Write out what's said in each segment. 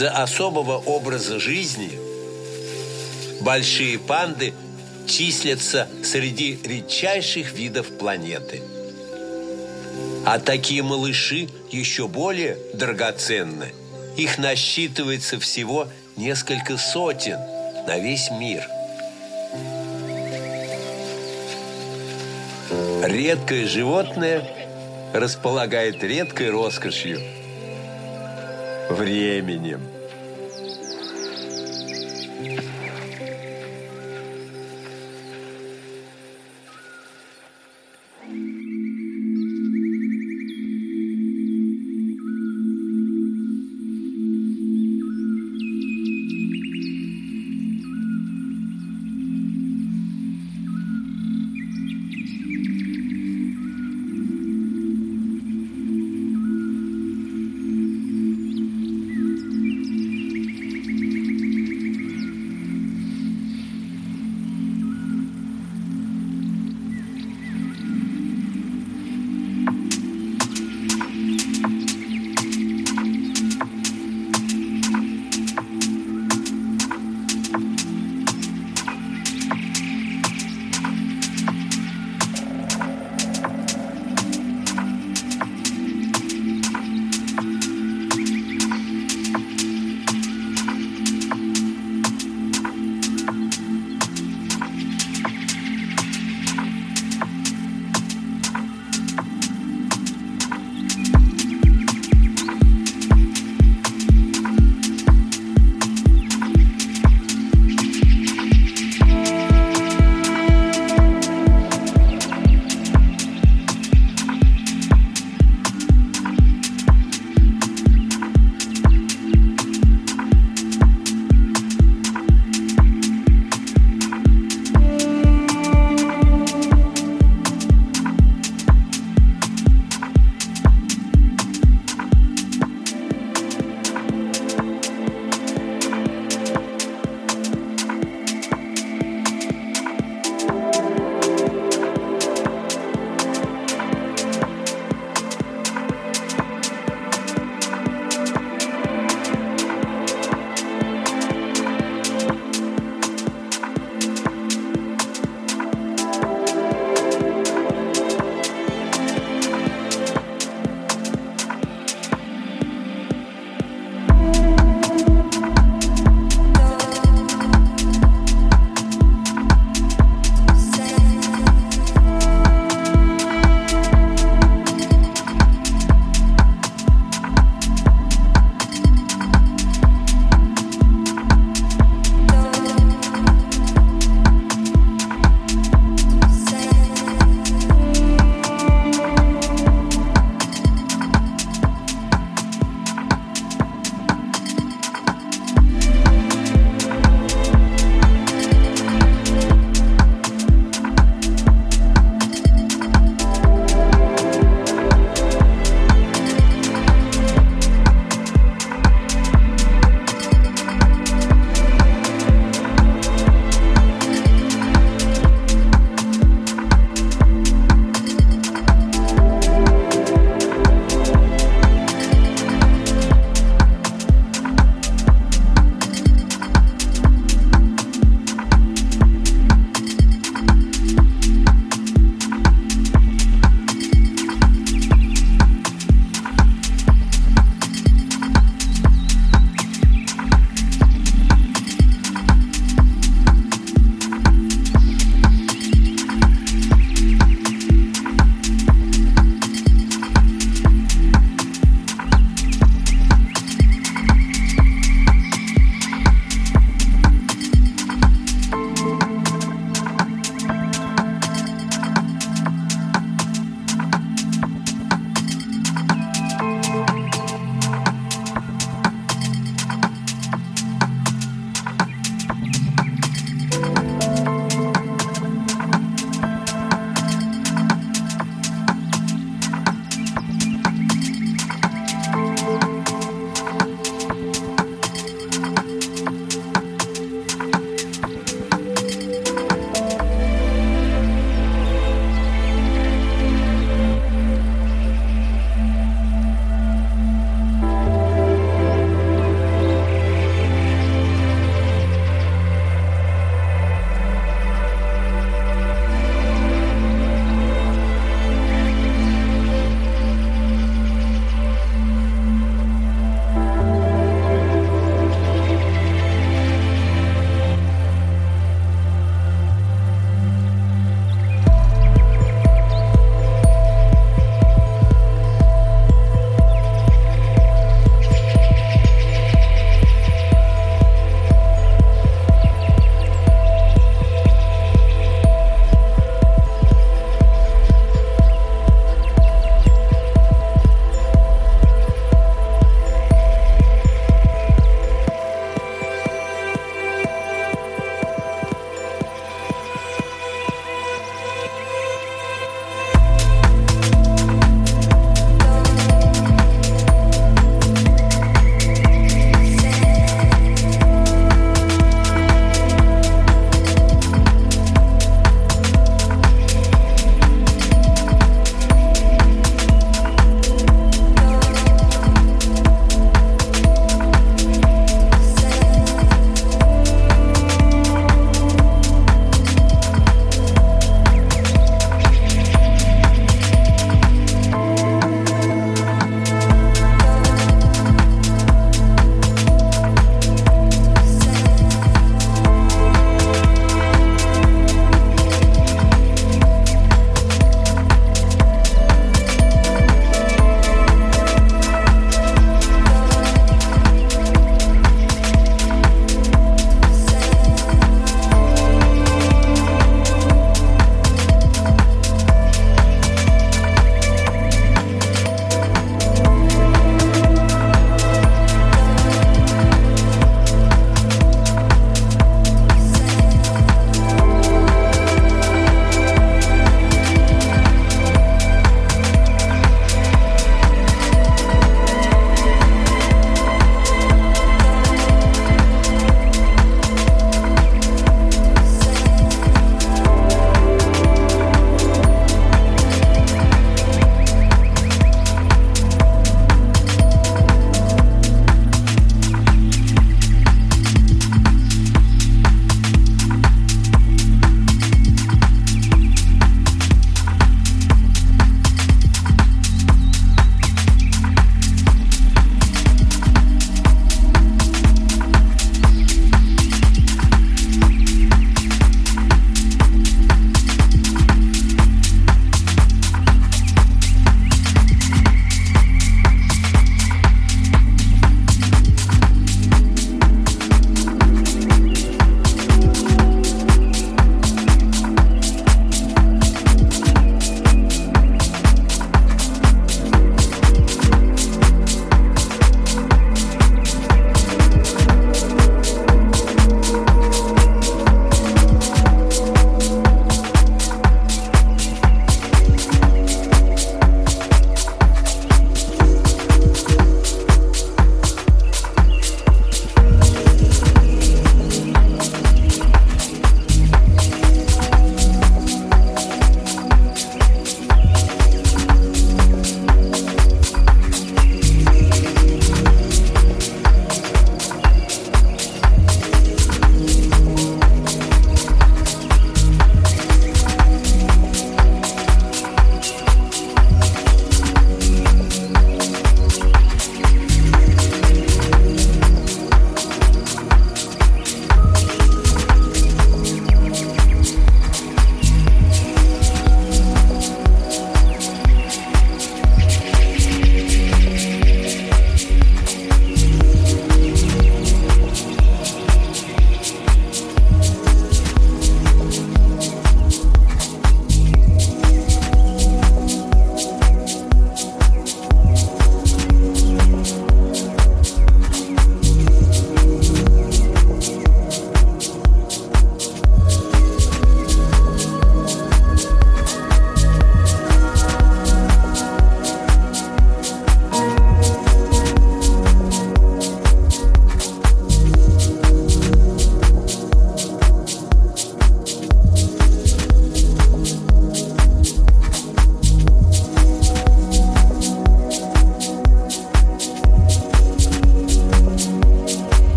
Из-за особого образа жизни большие панды числятся среди редчайших видов планеты. А такие малыши еще более драгоценны. Их насчитывается всего несколько сотен на весь мир. Редкое животное располагает редкой роскошью – временем.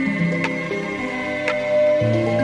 thank you.